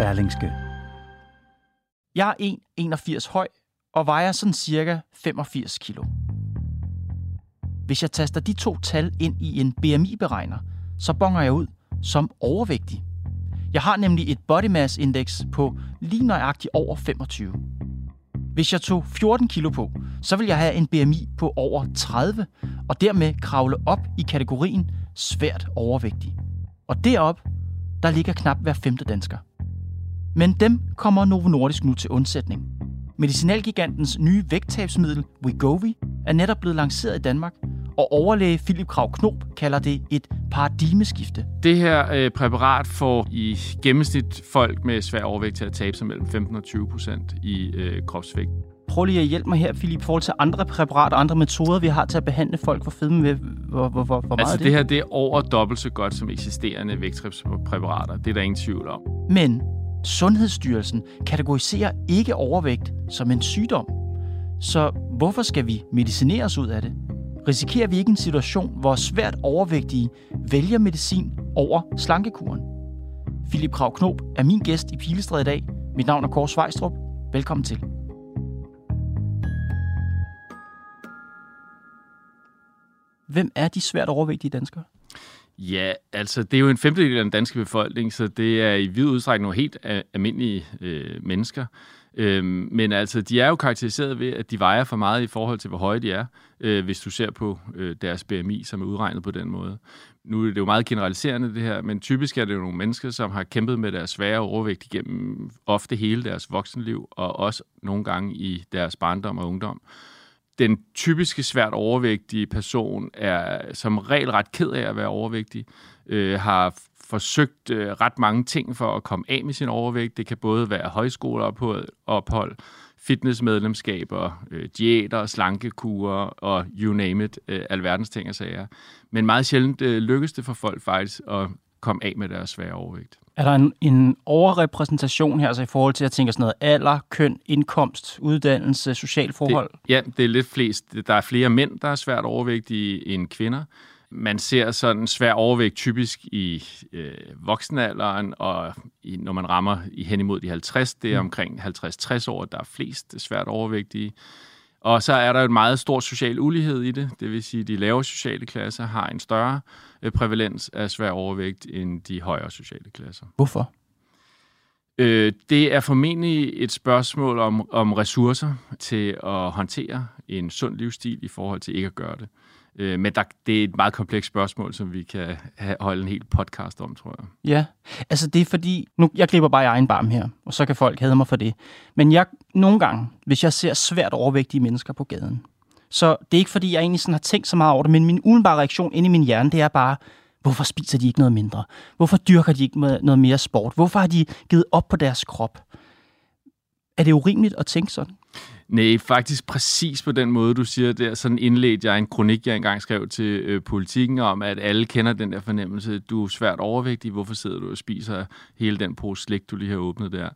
Berlingske. Jeg er 1,81 høj og vejer sådan cirka 85 kilo. Hvis jeg taster de to tal ind i en BMI-beregner, så bonger jeg ud som overvægtig. Jeg har nemlig et body mass index på lige nøjagtigt over 25. Hvis jeg tog 14 kilo på, så vil jeg have en BMI på over 30, og dermed kravle op i kategorien svært overvægtig. Og derop, der ligger knap hver femte dansker. Men dem kommer Novo Nordisk nu til undsætning. Medicinalgigantens nye vægttabsmiddel Wegovy er netop blevet lanceret i Danmark, og overlæge Philip Krav Knob kalder det et paradigmeskifte. Det her øh, præparat får i gennemsnit folk med svær overvægt til at tabe sig mellem 15 og 20 procent i øh, kropsvægt. Prøv lige at hjælpe mig her, Philip, i forhold til andre præparater og andre metoder, vi har til at behandle folk for fedme med. Hvor, hvor, hvor, hvor meget Altså det? det her det er over dobbelt så godt som eksisterende vægttabspræparater. Det er der ingen tvivl om. Men Sundhedsstyrelsen kategoriserer ikke overvægt som en sygdom. Så hvorfor skal vi medicineres ud af det? Risikerer vi ikke en situation, hvor svært overvægtige vælger medicin over slankekuren? Philip Krav Knob er min gæst i Pilestræde i dag. Mit navn er Kåre Svejstrup. Velkommen til. Hvem er de svært overvægtige danskere? Ja, altså det er jo en femtedel af den danske befolkning, så det er i vid udstrækning nogle helt almindelige øh, mennesker. Øhm, men altså, de er jo karakteriseret ved, at de vejer for meget i forhold til, hvor høje de er, øh, hvis du ser på øh, deres BMI, som er udregnet på den måde. Nu er det jo meget generaliserende det her, men typisk er det jo nogle mennesker, som har kæmpet med deres svære overvægt igennem ofte hele deres voksenliv, og også nogle gange i deres barndom og ungdom den typiske svært overvægtige person er som regel ret ked af at være overvægtig, øh, har forsøgt øh, ret mange ting for at komme af med sin overvægt. Det kan både være højskoleophold, ophold, fitnessmedlemskaber, øh, diæter, slankekurer og you name it, øh, alverdens ting og sager. Men meget sjældent øh, lykkes det for folk faktisk at komme af med deres svære overvægt. Er der en, en overrepræsentation her, altså i forhold til at tænke sådan noget alder, køn, indkomst, uddannelse, social forhold? Det, ja, det er lidt flest. Der er flere mænd, der er svært overvægtige end kvinder. Man ser sådan svær overvægt typisk i øh, voksenalderen, og i, når man rammer i hen imod de 50, det er omkring 50-60 år, der er flest svært overvægtige. Og så er der en meget stor social ulighed i det. Det vil sige, at de lavere sociale klasser har en større øh, prævalens af svær overvægt end de højere sociale klasser. Hvorfor? Øh, det er formentlig et spørgsmål om, om ressourcer til at håndtere en sund livsstil i forhold til ikke at gøre det. Øh, men der, det er et meget komplekst spørgsmål, som vi kan have, holde en hel podcast om, tror jeg. Ja, altså det er fordi, nu, jeg griber bare i egen barm her, og så kan folk hade mig for det. Men jeg, nogle gange, hvis jeg ser svært overvægtige mennesker på gaden, så det er ikke fordi, jeg egentlig sådan har tænkt så meget over det, men min udenbare reaktion inde i min hjerne, det er bare, hvorfor spiser de ikke noget mindre? Hvorfor dyrker de ikke noget mere sport? Hvorfor har de givet op på deres krop? Er det urimeligt at tænke sådan? Nej, faktisk præcis på den måde, du siger der. Sådan indledte jeg en kronik, jeg engang skrev til øh, politikken om, at alle kender den der fornemmelse. Du er svært overvægtig. Hvorfor sidder du og spiser hele den pose slik, du lige har åbnet der?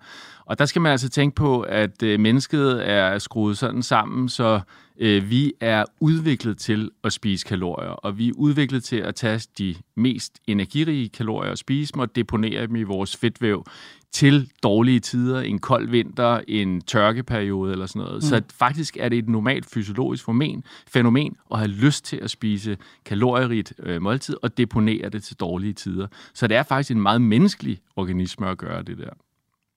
Og der skal man altså tænke på, at øh, mennesket er skruet sådan sammen, så øh, vi er udviklet til at spise kalorier, og vi er udviklet til at tage de mest energirige kalorier og spise dem og deponere dem i vores fedtvæv til dårlige tider, en kold vinter, en tørkeperiode eller sådan noget. Mm. Så faktisk er det et normalt fysiologisk fænomen, fænomen at have lyst til at spise kalorierigt øh, måltid og deponere det til dårlige tider. Så det er faktisk en meget menneskelig organisme at gøre det der.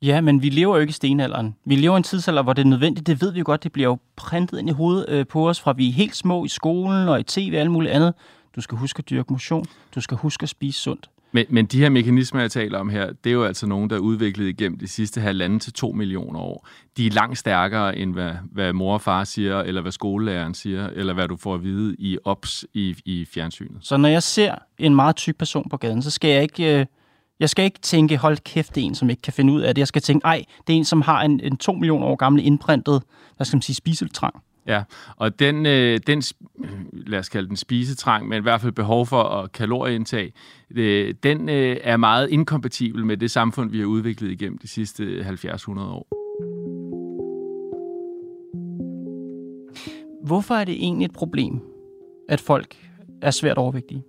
Ja, men vi lever jo ikke i stenalderen. Vi lever i en tidsalder, hvor det er nødvendigt. Det ved vi jo godt. Det bliver jo printet ind i hovedet øh, på os, fra vi er helt små i skolen og i tv og alt muligt andet. Du skal huske at dyrke motion. Du skal huske at spise sundt. Men, men de her mekanismer, jeg taler om her, det er jo altså nogen, der er udviklet igennem de sidste halvanden til to millioner år. De er langt stærkere, end hvad, hvad mor og far siger, eller hvad skolelæreren siger, eller hvad du får at vide i OPS i, i fjernsynet. Så når jeg ser en meget tyk person på gaden, så skal jeg ikke... Øh Jeg skal ikke tænke, hold kæft, det er en, som ikke kan finde ud af det. Jeg skal tænke, ej, det er en, som har en, en 2 millioner år gammel indprintet, hvad skal man sige, spiseltrang. Ja, og den, øh, den, lad os kalde den spisetrang, men i hvert fald behov for at kalorieindtag, øh, den øh, er meget inkompatibel med det samfund, vi har udviklet igennem de sidste 70-100 år. Hvorfor er det egentlig et problem, at folk er svært overvægtige?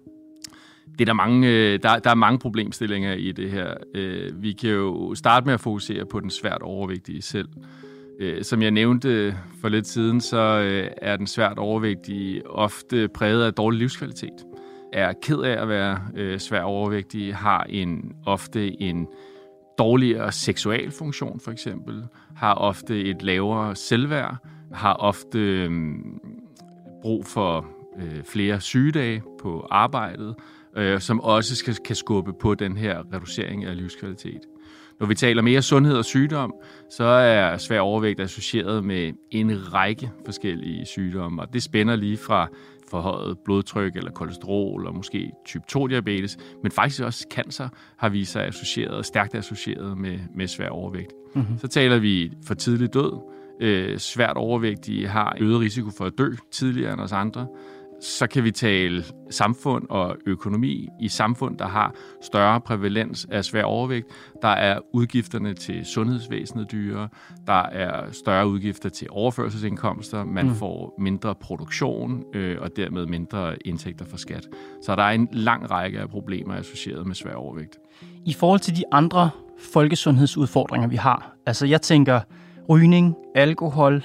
Det er der, mange, øh, der, der er mange problemstillinger i det her. Øh, vi kan jo starte med at fokusere på den svært overvægtige selv. Øh, som jeg nævnte for lidt siden, så øh, er den svært overvægtige ofte præget af dårlig livskvalitet. Er ked af at være øh, svært overvægtig, har en ofte en dårligere seksualfunktion for eksempel, har ofte et lavere selvværd, har ofte øh, brug for øh, flere sygedage på arbejdet, øh, som også skal, kan skubbe på den her reducering af livskvalitet. Når vi taler mere sundhed og sygdom, så er svær overvægt associeret med en række forskellige sygdomme, og det spænder lige fra forhøjet blodtryk eller kolesterol og måske type 2-diabetes, men faktisk også cancer har vist sig associeret, stærkt associeret med, med svær overvægt. Mm-hmm. Så taler vi for tidlig død, øh, svært overvægtige har øget risiko for at dø tidligere end os andre. Så kan vi tale samfund og økonomi. I samfund, der har større prævalens af svær overvægt, der er udgifterne til sundhedsvæsenet dyre, der er større udgifter til overførselsindkomster, man mm. får mindre produktion øh, og dermed mindre indtægter for skat. Så der er en lang række af problemer associeret med svær overvægt. I forhold til de andre folkesundhedsudfordringer, vi har, altså jeg tænker, rygning, alkohol,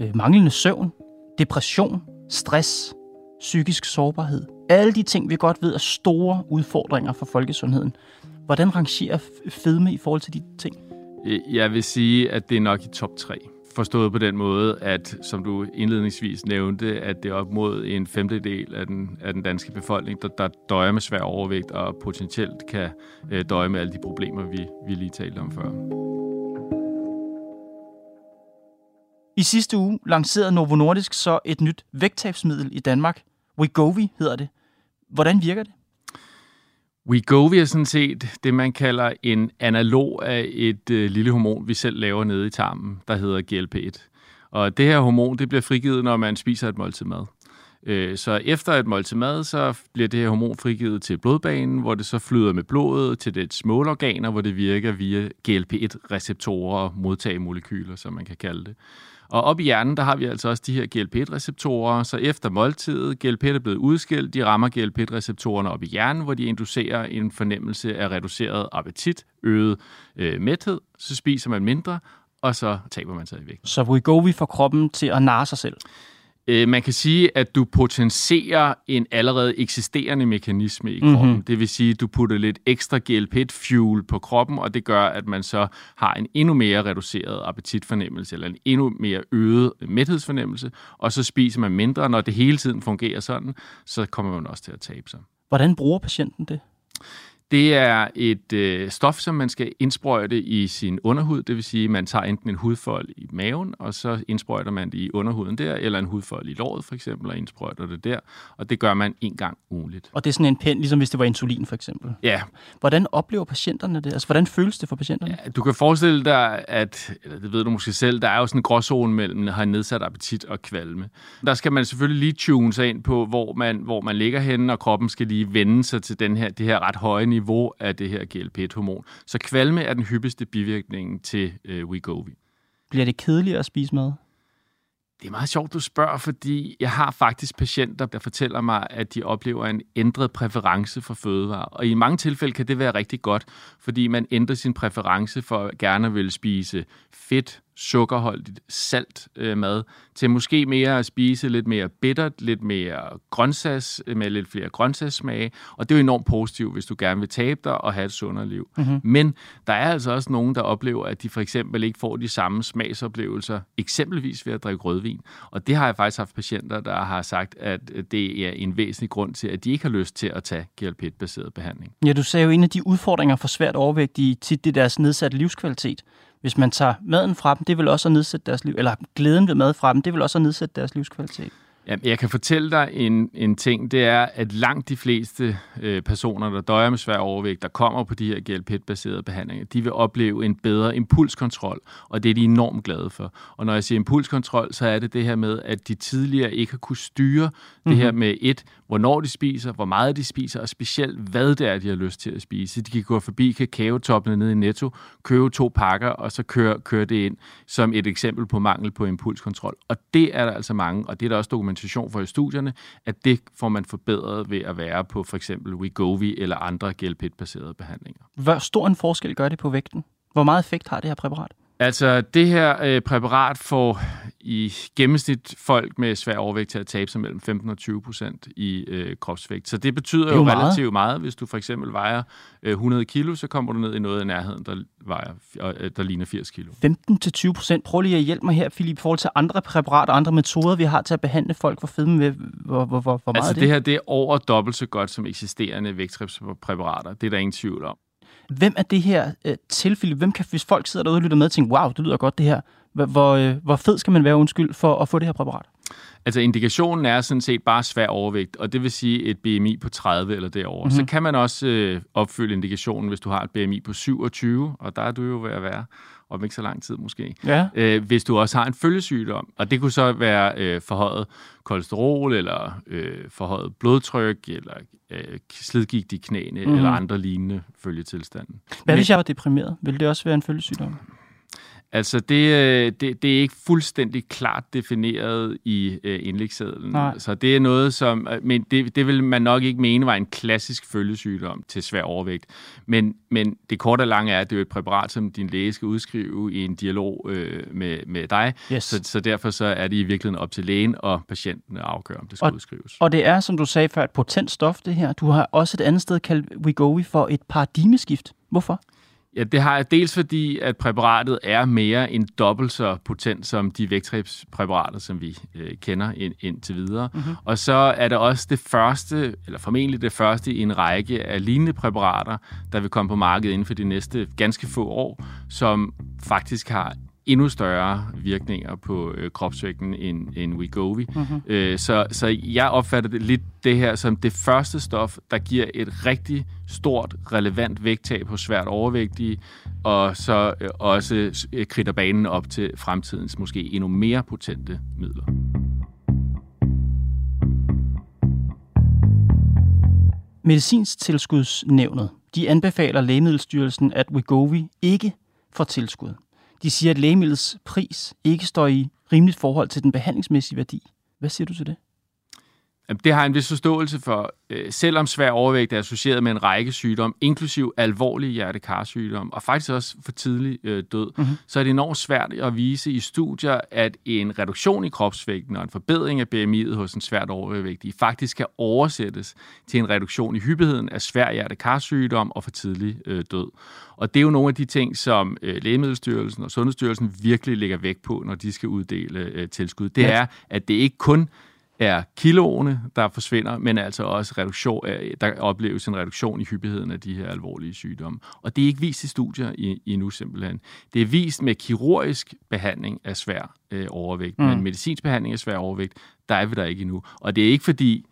øh, manglende søvn, depression, stress, psykisk sårbarhed. Alle de ting, vi godt ved er store udfordringer for folkesundheden. Hvordan rangerer fedme i forhold til de ting? Jeg vil sige, at det er nok i top 3. Forstået på den måde, at som du indledningsvis nævnte, at det er op mod en femtedel af den, af den danske befolkning, der, der døjer med svær overvægt og potentielt kan øh, døje med alle de problemer, vi, vi lige talte om før. I sidste uge lancerede Novo Nordisk så et nyt vægttabsmiddel i Danmark. Wegovy hedder det. Hvordan virker det? Wegovy er sådan set det, man kalder en analog af et øh, lille hormon, vi selv laver nede i tarmen, der hedder GLP-1. Og det her hormon, det bliver frigivet, når man spiser et måltid mad. Øh, så efter et måltid mad, så bliver det her hormon frigivet til blodbanen, hvor det så flyder med blodet til det målorganer, hvor det virker via GLP-1-receptorer, modtagemolekyler, som man kan kalde det. Og op i hjernen, der har vi altså også de her GLP-1-receptorer, så efter måltidet, GLP er blevet udskilt, de rammer GLP-1-receptorerne op i hjernen, hvor de inducerer en fornemmelse af reduceret appetit, øget øh, mæthed, så spiser man mindre, og så taber man sig i vægt. Så Wegovy får kroppen til at narre sig selv? Øh, man kan sige, at du potenserer en allerede eksisterende mekanisme i kroppen. Mm-hmm. Det vil sige, at du putter lidt ekstra GLP-fuel på kroppen, og det gør, at man så har en endnu mere reduceret appetitfornemmelse, eller en endnu mere øget mæthedsfornemmelse, og så spiser man mindre. Når det hele tiden fungerer sådan, så kommer man også til at tabe sig. Hvordan bruger patienten det? Det er et øh, stof, som man skal indsprøjte i sin underhud. Det vil sige, at man tager enten en hudfold i maven, og så indsprøjter man det i underhuden der, eller en hudfold i låret for eksempel, og indsprøjter det der. Og det gør man en gang ugenligt. Og det er sådan en pen, ligesom hvis det var insulin for eksempel? Ja. Hvordan oplever patienterne det? Altså, hvordan føles det for patienterne? Ja, du kan forestille dig, at, eller det ved du måske selv, der er jo sådan en gråzone mellem at have nedsat appetit og kvalme. Der skal man selvfølgelig lige tune sig ind på, hvor man, hvor man ligger henne, og kroppen skal lige vende sig til den her, det her ret høje niveau niveau af det her GLP-1-hormon. Så kvalme er den hyppigste bivirkning til øh, Wegovy. Bliver det kedeligere at spise mad? Det er meget sjovt, du spørger, fordi jeg har faktisk patienter, der fortæller mig, at de oplever en ændret præference for fødevarer. Og i mange tilfælde kan det være rigtig godt, fordi man ændrer sin præference for at gerne vil spise fedt, sukkerholdigt, salt øh, mad, til måske mere at spise lidt mere bittert, lidt mere grøntsags, øh, med lidt flere grøntsagssmage, og det er jo enormt positivt, hvis du gerne vil tabe dig og have et sundere liv. Mm-hmm. Men der er altså også nogen, der oplever, at de for eksempel ikke får de samme smagsoplevelser, eksempelvis ved at drikke rødvin. Og det har jeg faktisk haft patienter, der har sagt, at det er en væsentlig grund til, at de ikke har lyst til at tage GLP-1-baseret behandling. Ja, du sagde jo, en af de udfordringer for svært overvægtige tit det deres nedsatte livskvalitet hvis man tager maden fra dem, det vil også at nedsætte deres liv, eller glæden ved mad fra dem, det vil også at nedsætte deres livskvalitet. Jamen, jeg kan fortælle dig en, en ting, det er, at langt de fleste øh, personer, der døjer med svær overvægt, der kommer på de her GLP-baserede behandlinger, de vil opleve en bedre impulskontrol, og det er de enormt glade for. Og når jeg siger impulskontrol, så er det det her med, at de tidligere ikke har kunne styre mm-hmm. det her mhm. med et, hvornår de spiser, hvor meget de spiser, og specielt hvad det er, de har lyst til at spise. De kan gå forbi kakaotoppene nede i Netto, købe to pakker, og så køre, køre det ind som et eksempel på mangel på impulskontrol. Og det er der altså mange, og det er der også dokumentation for i studierne, at det får man forbedret ved at være på for eksempel Wegovy eller andre GLP-baserede behandlinger. Hvor stor en forskel gør det på vægten? Hvor meget effekt har det her præparat? Altså, det her øh, præparat får i gennemsnit folk med svær overvægt til at tabe sig mellem 15 og 20 procent i øh, kropsvægt. Så det betyder det jo meget. relativt meget. Hvis du for eksempel vejer øh, 100 kilo, så kommer du ned i noget i nærheden, der, vejer, øh, der ligner 80 kilo. 15 til 20 procent. Prøv lige at hjælpe mig her, Philip, i forhold til andre præparater og andre metoder, vi har til at behandle folk for fedme med. Hvor, hvor, hvor, hvor meget altså, det? det her det er over dobbelt så godt som eksisterende vægttabspræparater. Det er der ingen tvivl om. Hvem er det her øh, tilfælde? Hvem kan, hvis folk sidder derude og lytter med og tænker, wow, det lyder godt det her. Hvor, øh, hvor fed skal man være, undskyld, for at få det her præparat? Altså indikationen er sådan set bare svær overvægt, og det vil sige et BMI på 30 eller derover. Mm-hmm. Så kan man også øh, opfylde indikationen, hvis du har et BMI på 27, og der er du jo ved at være om ikke så lang tid måske. Ja. Øh, hvis du også har en følgesygdom, og det kunne så være øh, forhøjet kolesterol, eller øh, forhøjet blodtryk, eller øh, slidgigt i knæene, mm. eller andre lignende følgetilstande. Hvad hvis jeg var deprimeret? Vil det også være en følgesygdom? Altså, det, øh, det, det er ikke fuldstændig klart defineret i øh, indlægssedlen. Så det er noget, som... Øh, men det, det vil man nok ikke mene var en klassisk følgesygdom til svær overvægt. Men, men det korte og lange er, at det er et præparat, som din læge skal udskrive i en dialog øh, med, med dig. Yes. Så, så derfor så er det i virkeligheden op til lægen og patienten at afgøre, om det skal og, udskrives. Og det er, som du sagde før, et potent stof, det her. Du har også et andet sted kaldt Wegovy for et paradigmeskift. Hvorfor? Ja, det har jeg dels fordi, at præparatet er mere end dobbelt så potent som de vægttabspræparater, som vi øh, kender ind, indtil videre. Mm-hmm. Og så er det også det første, eller formentlig det første i en række af lignende præparater, der vil komme på markedet inden for de næste ganske få år, som faktisk har endnu større virkninger på øh, kropsvægten end, end Wegovy. Mm-hmm. Øh, så, så jeg opfatter det lidt det her som det første stof, der giver et rigtig stort, relevant vægttab på svært overvægtige, og så øh, også øh, kridter banen op til fremtidens måske endnu mere potente midler. Medicinsk de anbefaler Lægemiddelstyrelsen, at Wegovy ikke får tilskud. De siger, at lægemidlets pris ikke står i rimeligt forhold til den behandlingsmæssige værdi. Hvad siger du til det? Det har en vis forståelse for, øh, selvom svær overvægt er associeret med en række sygdomme, inklusiv alvorlige hjertekarsygdomme, og faktisk også for tidlig øh, død, mm-hmm. så er det enormt svært at vise i studier, at en reduktion i kropsvægten og en forbedring af BMI'et hos en svært overvægtig faktisk kan oversættes til en reduktion i hyppigheden af svær hjertekarsygdom og for tidlig øh, død. Og det er jo nogle af de ting, som øh, Lægemiddelstyrelsen og Sundhedsstyrelsen virkelig lægger vægt på, når de skal uddele øh, tilskud. Det er, at det ikke kun er kiloene, der forsvinder, men altså også reduktion, øh, der opleves en reduktion i hyppigheden af de her alvorlige sygdomme. Og det er ikke vist i studier endnu simpelthen. Det er vist med kirurgisk behandling af svær øh, overvægt, mm. men medicinsk behandling af svær overvægt, der er vi der ikke endnu. Og det er ikke fordi,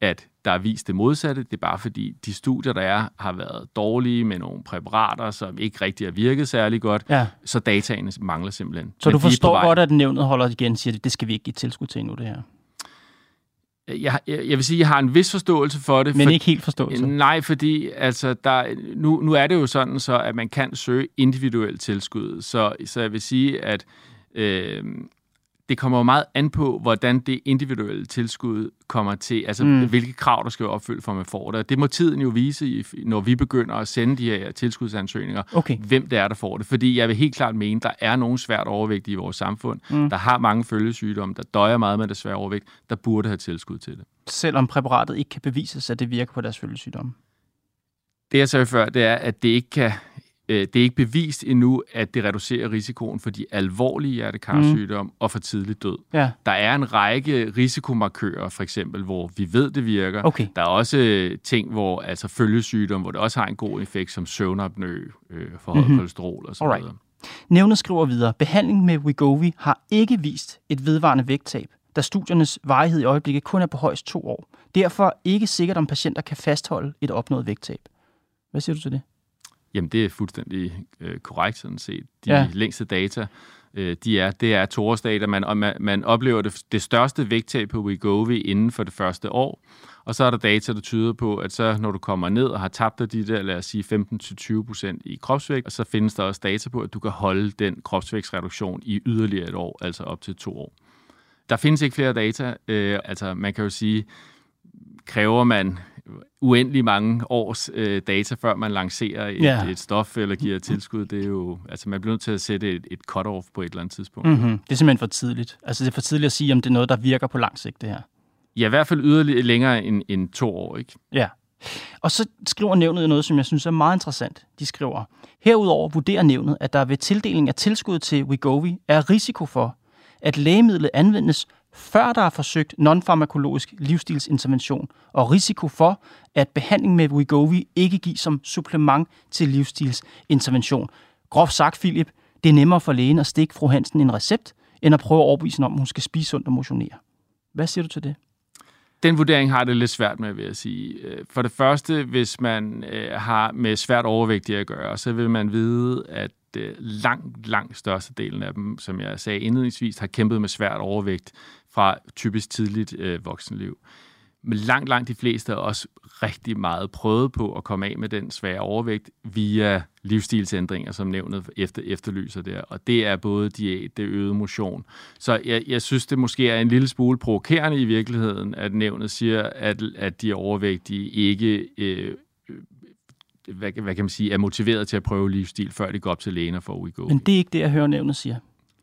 at der er vist det modsatte. Det er bare fordi, de studier, der er, har været dårlige med nogle præparater, som ikke rigtig har virket særlig godt, ja. så dataene mangler simpelthen. Så Men du forstår godt, at nævnet holder igen siger, at det skal vi ikke give tilskud til endnu, det her? Jeg, jeg, jeg vil sige, at jeg har en vis forståelse for det. Men for, ikke helt forståelse? Nej, fordi altså, der, nu, nu er det jo sådan, så, at man kan søge individuelt tilskud. Så, så jeg vil sige, at øh, det kommer jo meget an på, hvordan det individuelle tilskud kommer til, altså mm. hvilke krav, der skal opfyldt, for at man får det. Det må tiden jo vise, når vi begynder at sende de her tilskudsansøgninger, okay. hvem det er, der får det. Fordi jeg vil helt klart mene, der er nogen svært overvægtige i vores samfund, mm. der har mange følgesygdomme, der døjer meget med det svære overvægt, der burde have tilskud til det. Selvom præparatet ikke kan bevises, at det virker på deres følgesygdomme? Det jeg sagde før, det er, at det ikke kan det er ikke bevist endnu, at det reducerer risikoen for de alvorlige hjertekarsygdomme mm. og for tidlig død. Ja. Der er en række risikomarkører, for eksempel, hvor vi ved, det virker. Okay. Der er også øh, ting, hvor altså følgesygdom, hvor det også har en god effekt, som søvnapnø, øh, forhøjet mm-hmm. kolesterol og så videre. Nævnet skriver videre, behandling med Wegovy har ikke vist et vedvarende vægttab da studiernes varighed i øjeblikket kun er på højst to år. Derfor ikke sikkert, om patienter kan fastholde et opnået vægttab. Hvad siger du til det? Jamen, det er fuldstændig øh, korrekt sådan set. De ja. længste data, øh, de er, det er toårsdata. Man, og man, man oplever det, det største vægttab på Wegovy inden for det første år. Og så er der data, der tyder på, at så når du kommer ned og har tabt dig de der, lad os sige, 15-20% i kropsvægt, så findes der også data på, at du kan holde den kropsvægtsreduktion i yderligere et år, altså op til to år. Der findes ikke flere data. Øh, altså, man kan jo sige, kræver man uendelig mange års øh, data, før man lancerer et, ja. et stof eller giver tilskud. Det er jo, altså man bliver nødt til at sætte et, et cut-off på et eller andet tidspunkt. Mm-hmm. Det er simpelthen for tidligt. Altså det er for tidligt at sige, om det er noget, der virker på lang sigt, det her. Ja, i hvert fald yderligere længere end, end to år, ikke? Ja. Og så skriver nævnet noget, som jeg synes er meget interessant. De skriver, herudover vurderer nævnet, at der ved tildeling af tilskud til Wegovy er risiko for, at lægemidlet anvendes før der er forsøgt nonfarmakologisk livsstilsintervention, og risiko for, at behandling med Wegovy ikke gives som supplement til livsstilsintervention. Groft sagt, Philip, det er nemmere for lægen at stikke fru Hansen en recept, end at prøve at overbevise hende om, at hun skal spise sundt og motionere. Hvad siger du til det? Den vurdering har det lidt svært med, vil jeg sige. Øh, for det første, hvis man øh, har med svært overvægtige at gøre, så vil man vide, at øh, langt, langt størstedelen af dem, som jeg sagde indledningsvis, har kæmpet med svært overvægt fra typisk tidligt øh, voksenliv. Men langt, langt de fleste har også rigtig meget prøvet på at komme af med den svære overvægt via livsstilsændringer, som nævnet efter, efterlyser der. Og det er både diæt, det øget motion. Så jeg, jeg synes, det måske er en lille smule provokerende i virkeligheden, at nævnet siger, at, at de overvægtige ikke øh, hvad, hvad kan man sige, er motiveret til at prøve livsstil, før de går op til lægen og får go. Men det er ikke det, jeg hører nævnet siger.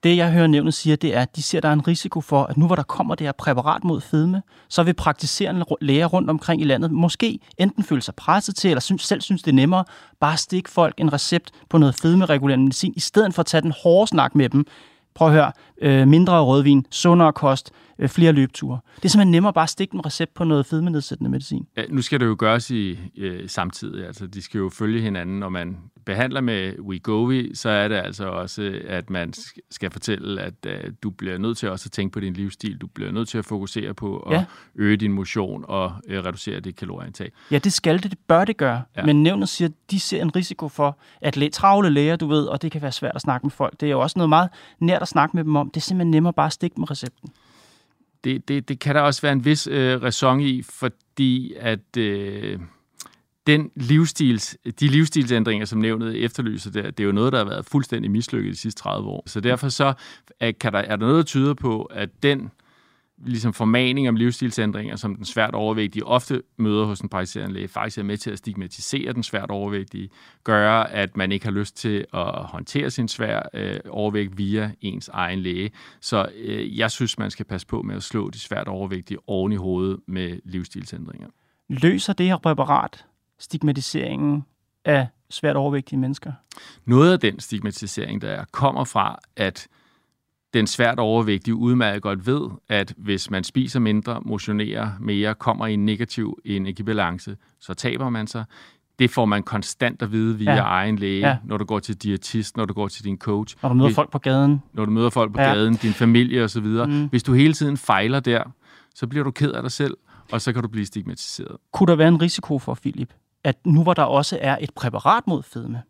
Det, jeg hører nævnet siger, det er, at de ser, at der er en risiko for, at nu hvor der kommer det her præparat mod fedme, så vil praktiserende læger rundt omkring i landet måske enten føle sig presset til, eller synes, selv synes, det er nemmere, bare stikke folk en recept på noget fedmeregulerende medicin, i stedet for at tage den hårde snak med dem. Prøv at høre, øh, mindre rødvin, sundere kost, øh, flere løbeture. Det er simpelthen nemmere bare at stikke en recept på noget fedmenedsættende medicin. Ja, nu skal det jo gøres i øh, samtidig. Altså, de skal jo følge hinanden. Når man behandler med Wegovy, så er det altså også, at man skal fortælle, at øh, du bliver nødt til også at tænke på din livsstil. Du bliver nødt til at fokusere på at ja. øge din motion og øh, reducere dit kalorieindtag. Ja, det skal det. Det bør det gøre. Ja. Men nævnet siger, at de ser en risiko for, at læ- travle læger, du ved, og det kan være svært at snakke med folk. Det er jo også noget meget nært at snakke med dem om. Det er simpelthen nemmere bare at stikke dem recepten det, det, det kan der også være en vis øh, ræson i, fordi at øh, den livsstils, de livsstilsændringer, som nævnet efterlyser, det, det er jo noget, der har været fuldstændig mislykket de sidste 30 år. Så derfor så er, kan der, er der noget, der tyder på, at den ligesom formaning om livsstilsændringer, som den svært overvægtige ofte møder hos en praktiserende læge, faktisk er med til at stigmatisere den svært overvægtige, gør, at man ikke har lyst til at håndtere sin svær øh, overvægt via ens egen læge. Så øh, jeg synes, man skal passe på med at slå de svært overvægtige oven i hovedet med livsstilsændringer. Løser det her præparat stigmatiseringen af svært overvægtige mennesker? Noget af den stigmatisering, der er, kommer fra, at den svært overvægtige udmærket godt ved, at hvis man spiser mindre, motionerer mere, kommer i en negativ energibalance, så taber man sig. Det får man konstant at vide via ja. egen læge, ja. når du går til diætist, når du går til din coach. Når du møder hvis, folk på gaden. Når du møder folk på ja. gaden, din familie osv. Mm. Hvis du hele tiden fejler der, så bliver du ked af dig selv, og så kan du blive stigmatiseret. Kunne der være en risiko for, Philip, at nu hvor der også er et præparat mod fedme,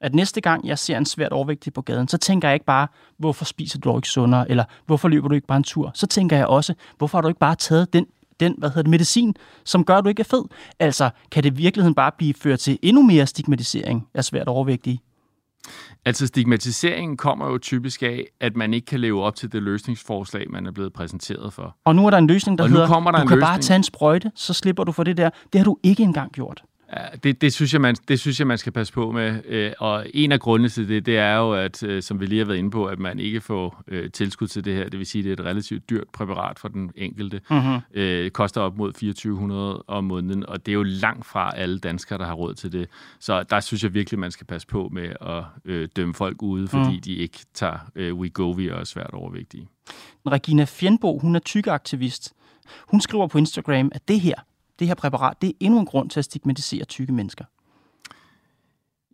at næste gang jeg ser en svært overvægtig på gaden, så tænker jeg ikke bare, hvorfor spiser du ikke sundere, eller hvorfor løber du ikke bare en tur? Så tænker jeg også, hvorfor har du ikke bare taget den den hvad hedder det, medicin, som gør, at du ikke er fed. Altså, kan det i virkeligheden bare blive ført til endnu mere stigmatisering af svært overvægtige? Altså stigmatiseringen kommer jo typisk af, at man ikke kan leve op til det løsningsforslag, man er blevet præsenteret for. Og nu er der en løsning, der og hedder, kommer der du kan løsning. bare tage en sprøjte, så slipper du for det der. Det har du ikke engang gjort. Ja, det, det, synes jeg, man, det synes jeg, man skal passe på med. Øh, og en af grundene til det, det er jo, at, øh, som vi lige har været inde på, at man ikke får øh, tilskud til det her. Det vil sige, at det er et relativt dyrt præparat for den enkelte. Mm-hmm. Øh, koster op mod 2400 om måneden, og det er jo langt fra alle danskere, der har råd til det. Så der synes jeg virkelig, man skal passe på med at dømme folk ude, fordi mm. de ikke tager Wegovy og er svært overvægtige. Regina Fjendbo, hun er tykkeaktivist. Hun skriver på Instagram, at det her, det her præparat, det er endnu en grund til at stigmatisere tykke mennesker.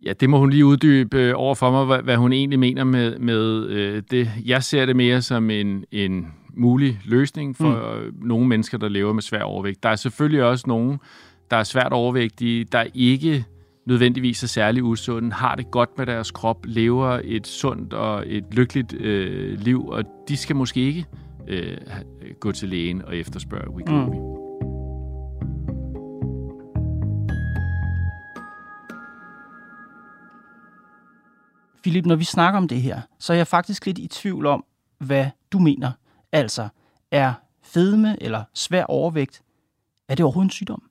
Ja, det må hun lige uddybe øh, over for mig, hvad, hvad hun egentlig mener med, med øh, det. Jeg ser det mere som en, en mulig løsning for mm. nogle mennesker, der lever med svær overvægt. Der er selvfølgelig også nogen, der er svært overvægtige, der ikke nødvendigvis er særlig usunde, har det godt med deres krop, lever et sundt og et lykkeligt øh, liv, og de skal måske ikke øh, gå til lægen og efterspørge Wegovy. Mm. Philip, når vi snakker om det her, så er jeg faktisk lidt i tvivl om, hvad du mener. Altså, er fedme eller svær overvægt, er det overhovedet en sygdom?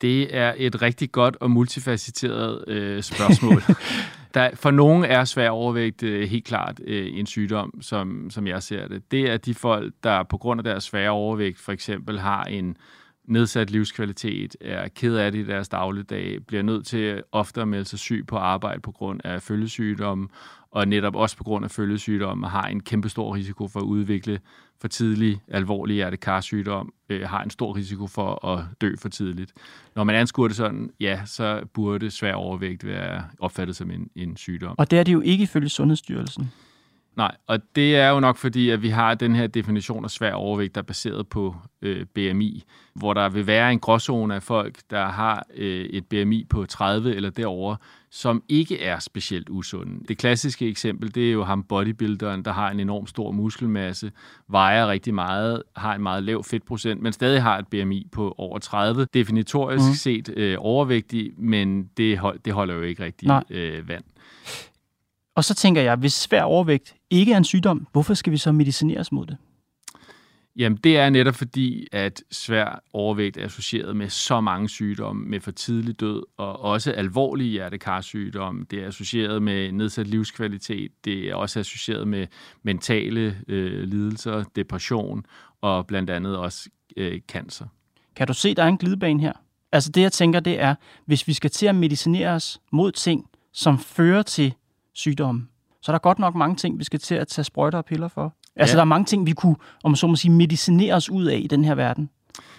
Det er et rigtig godt og multifacetteret øh, spørgsmål. Der, for nogen er svær overvægt øh, helt klart øh, en sygdom, som, som jeg ser det. Det er de folk, der på grund af deres svære overvægt for eksempel har en nedsat livskvalitet, er ked af det i deres dagligdag, bliver nødt til ofte at melde sig syg på arbejde på grund af følgesygdomme, og netop også på grund af følgesygdomme har en kæmpe stor risiko for at udvikle for tidlig alvorlig hjertekarsygdom, øh, har en stor risiko for at dø for tidligt. Når man anskuer det sådan, ja, så burde svær overvægt være opfattet som en, en sygdom. Og det er det jo ikke ifølge Sundhedsstyrelsen. Nej, og det er jo nok fordi, at vi har den her definition af svær overvægt, der er baseret på øh, BMI, hvor der vil være en gråzone af folk, der har øh, et BMI på 30 eller derover, som ikke er specielt usunde. Det klassiske eksempel, det er jo ham bodybuilderen, der har en enorm stor muskelmasse, vejer rigtig meget, har en meget lav fedtprocent, men stadig har et BMI på over 30. Definitorisk mm. set øh, overvægtig, men det, hold, det holder jo ikke rigtig øh, vand. Og så tænker jeg, hvis svær overvægt ikke er en sygdom, hvorfor skal vi så medicineres mod det? Jamen, det er netop fordi, at svær overvægt er associeret med så mange sygdomme, med for tidlig død og også alvorlige hjertekarsygdomme. Det er associeret med nedsat livskvalitet. Det er også associeret med mentale øh, lidelser, depression og blandt andet også øh, cancer. Kan du se, der er en glidebane her? Altså det, jeg tænker, det er, hvis vi skal til at medicinere os mod ting, som fører til sygdomme, så er der godt nok mange ting, vi skal til at tage sprøjter og piller for. Altså, ja. der er mange ting, vi kunne, om så må sige, medicinere os ud af i den her verden.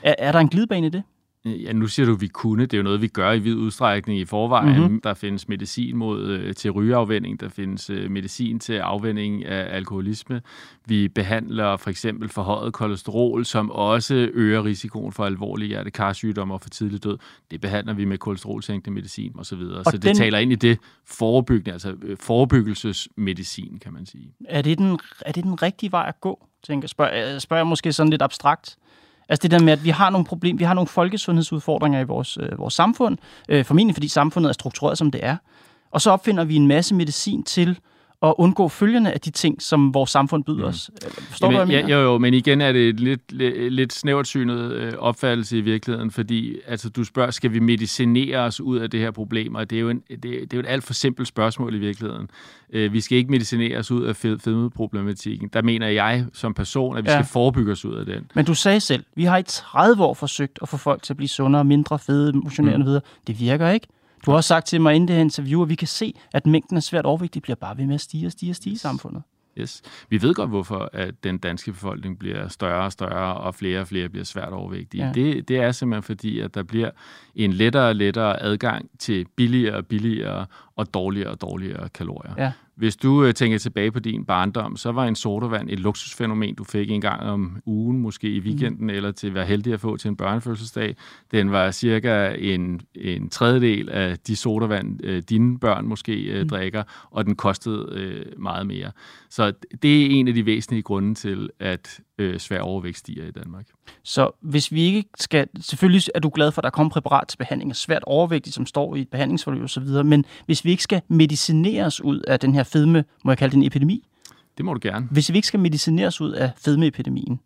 Er, er der en glidebane i det? Ja, nu siger du, at vi kunne. Det er jo noget, vi gør i vid udstrækning i forvejen. Mm-hmm. Der findes medicin mod, øh, til rygeafvænding, der findes øh, medicin til afvænding af alkoholisme. Vi behandler for eksempel forhøjet kolesterol, som også øger risikoen for alvorlige hjertekarsygdomme og for tidlig død. Det behandler vi med kolesterolsænkende medicin osv. Så, og så det den... taler ind i det forebyggende, altså øh, forebyggelsesmedicin, kan man sige. Er det den, er det den rigtige vej at gå? Tænker, spørger, spørger jeg måske sådan lidt abstrakt. Altså det der med, at vi har nogle problemer, vi har nogle folkesundhedsudfordringer i vores, øh, vores samfund, øh, formentlig fordi samfundet er struktureret, som det er. Og så opfinder vi en masse medicin til at undgå følgerne af de ting, som vores samfund byder mm. os. Forstår Jamen, du, hvad jeg mener? Jo, jo, men igen er det et lidt, lidt, lidt snævert synet øh, opfattelse i virkeligheden, fordi altså, du spørger, skal vi medicinere os ud af det her problem? Og det er jo, en, det, det er jo et alt for simpelt spørgsmål i virkeligheden. Øh, vi skal ikke medicinere os ud af fedmeproblematikken. Der mener jeg som person, at vi ja. skal forebygge os ud af den. Men du sagde selv, vi har i 30 år forsøgt at få folk til at blive sundere, mindre fede, motionerende mm. videre. Det virker ikke. Du har også sagt til mig inden det her interview, at vi kan se, at mængden af svært overvægtige bliver bare ved med at stige og stige og stige i samfundet. Yes. Vi ved godt, hvorfor at den danske befolkning bliver større og større, og flere og flere bliver svært overvægtige. Ja. Det, det er simpelthen fordi, at der bliver en lettere og lettere adgang til billigere og billigere og dårligere og dårligere kalorier. Ja. Hvis du øh, tænker tilbage på din barndom, så var en sodavand et luksusfænomen, du fik en gang om ugen, måske i weekenden, mm. eller til at være heldig at få til en børnefødselsdag. Den var cirka en, en tredjedel af de sodavand, øh, dine børn måske øh, mm. drikker, og den kostede øh, meget mere. Så det er en af de væsentlige grunde til, at øh, svær overvægt stiger i Danmark. Så hvis vi ikke skal... Selvfølgelig er du glad for, at der kommer præparat til behandling af svært overvægtige, som står i et behandlingsforløb osv., men hvis vi ikke skal medicineres ud af den her fedme, må jeg kalde det en epidemi? Det må du gerne. Hvis vi ikke skal medicineres ud af fedmeepidemien,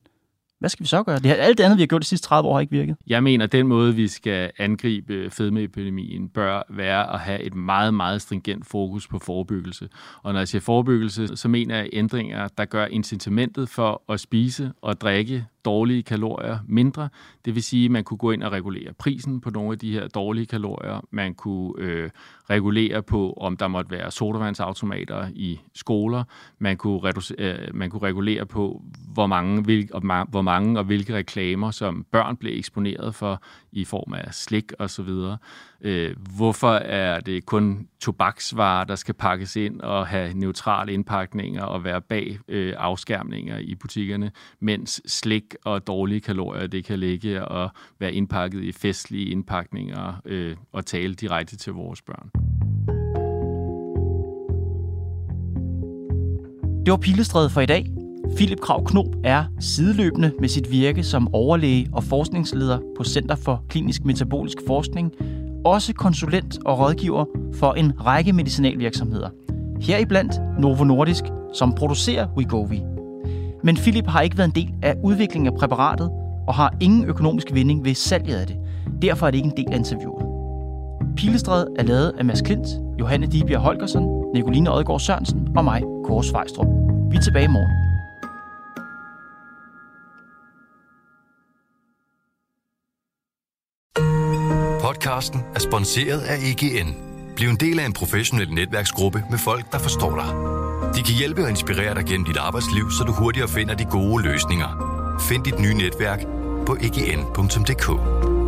hvad skal vi så gøre? Det her, alt det andet, vi har gjort de sidste 30 år, har ikke virket. Jeg mener, at den måde, vi skal angribe fedmeepidemien, bør være at have et meget, meget stringent fokus på forebyggelse. Og når jeg siger forebyggelse, så mener jeg ændringer, der gør incitamentet for at spise og drikke dårlige kalorier mindre. Det vil sige, at man kunne gå ind og regulere prisen på nogle af de her dårlige kalorier. Man kunne øh, regulere på, om der måtte være sodavandsautomater i skoler. Man kunne, reducere, øh, man kunne regulere på, hvor mange, hvil, og, hvor mange og hvilke reklamer, som børn blev eksponeret for i form af slik osv. Øh, hvorfor er det kun tobaksvarer, der skal pakkes ind og have neutrale indpakninger og være bag øh, afskærmninger i butikkerne, mens slik og dårlige kalorier, det kan ligge og være indpakket i festlige indpakninger øh, og tale direkte til vores børn. Det var Pilestrædet for i dag. Philip Krav Knob er sideløbende med sit virke som overlæge og forskningsleder på Center for Klinisk Metabolisk Forskning, også konsulent og rådgiver for en række medicinalvirksomheder. Heriblandt Novo Nordisk, som producerer Wegovy. Men Philip har ikke været en del af udviklingen af præparatet og har ingen økonomisk vinding ved salget af det. Derfor er det ikke en del af interviewet. Pilestræde er lavet af Mads Klint, Johanne Dibjerg Holgersen, Nicoline Odgaard Sørensen og mig, Kåre Svejstrup. Vi er tilbage i morgen. Podcasten er sponsoreret af EGN. Bliv en del af en professionel netværksgruppe med folk, der forstår dig. De kan hjælpe og inspirere dig gennem dit arbejdsliv, så du hurtigere finder de gode løsninger. Find dit nye netværk på ign.dk.